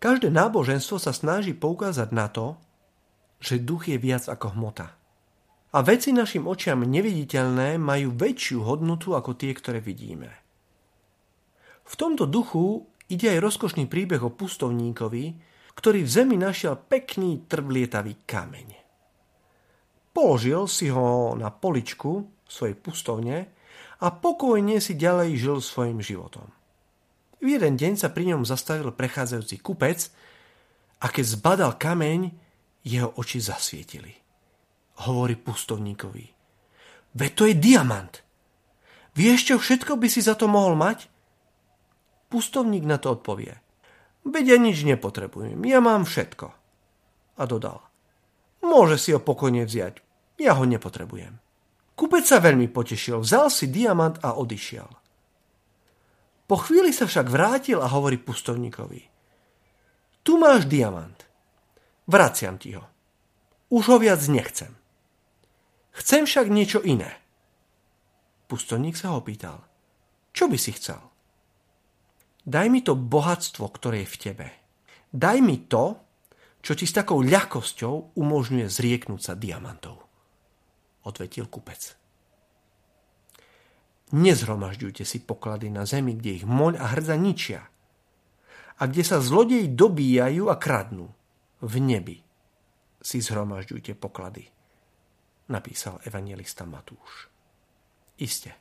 Každé náboženstvo sa snaží poukázať na to, že duch je viac ako hmota. A veci našim očiam neviditeľné majú väčšiu hodnotu ako tie, ktoré vidíme. V tomto duchu ide aj rozkošný príbeh o pustovníkovi, ktorý v zemi našiel pekný trvlietavý kameň. Položil si ho na poličku svojej pustovne a pokojne si ďalej žil svojim životom. V jeden deň sa pri ňom zastavil prechádzajúci kupec a keď zbadal kameň, jeho oči zasvietili. Hovorí pustovníkovi. Veď to je diamant. Vieš, čo všetko by si za to mohol mať? Pustovník na to odpovie. Veď ja nič nepotrebujem, ja mám všetko. A dodal. Môže si ho pokojne vziať, ja ho nepotrebujem. Kupec sa veľmi potešil, vzal si diamant a odišiel. Po chvíli sa však vrátil a hovorí pustovníkovi. Tu máš diamant. Vraciam ti ho. Už ho viac nechcem. Chcem však niečo iné. Pustovník sa ho pýtal. Čo by si chcel? Daj mi to bohatstvo, ktoré je v tebe. Daj mi to, čo ti s takou ľahkosťou umožňuje zrieknúť sa diamantov. Odvetil kupec. Nezhromažďujte si poklady na zemi, kde ich moľ a hrdza ničia. A kde sa zlodeji dobíjajú a kradnú. V nebi si zhromažďujte poklady. Napísal evangelista Matúš. Iste.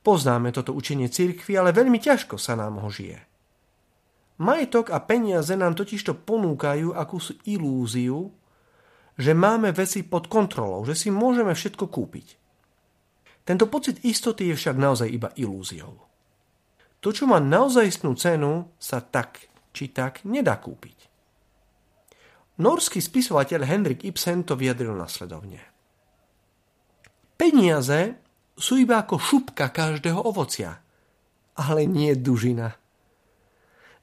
Poznáme toto učenie cirkvi, ale veľmi ťažko sa nám ho žije. Majetok a peniaze nám totižto ponúkajú akúsi ilúziu, že máme veci pod kontrolou, že si môžeme všetko kúpiť. Tento pocit istoty je však naozaj iba ilúziou. To, čo má naozajstnú cenu, sa tak či tak nedá kúpiť. Norský spisovateľ Henrik Ibsen to vyjadril nasledovne. Peniaze sú iba ako šupka každého ovocia, ale nie dužina.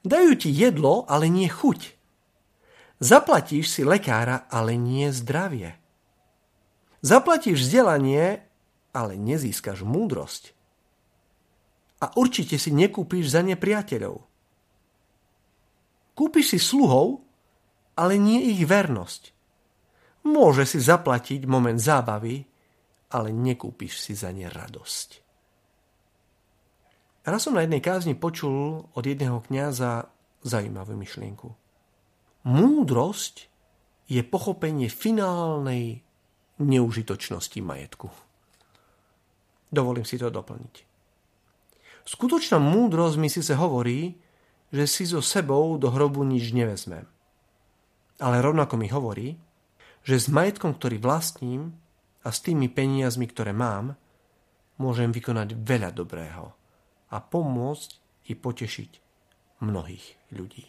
Dajú ti jedlo, ale nie chuť. Zaplatíš si lekára, ale nie zdravie. Zaplatíš vzdelanie, ale nezískaš múdrosť. A určite si nekúpiš za nepriateľov. Kúpiš si sluhov, ale nie ich vernosť. Môže si zaplatiť moment zábavy, ale nekúpiš si za ne radosť. Raz som na jednej kázni počul od jedného kňaza zaujímavú myšlienku. Múdrosť je pochopenie finálnej neužitočnosti majetku. Dovolím si to doplniť. Skutočná múdrosť mi síce hovorí, že si so sebou do hrobu nič nevezmem. Ale rovnako mi hovorí, že s majetkom, ktorý vlastním a s tými peniazmi, ktoré mám, môžem vykonať veľa dobrého a pomôcť i potešiť mnohých ľudí.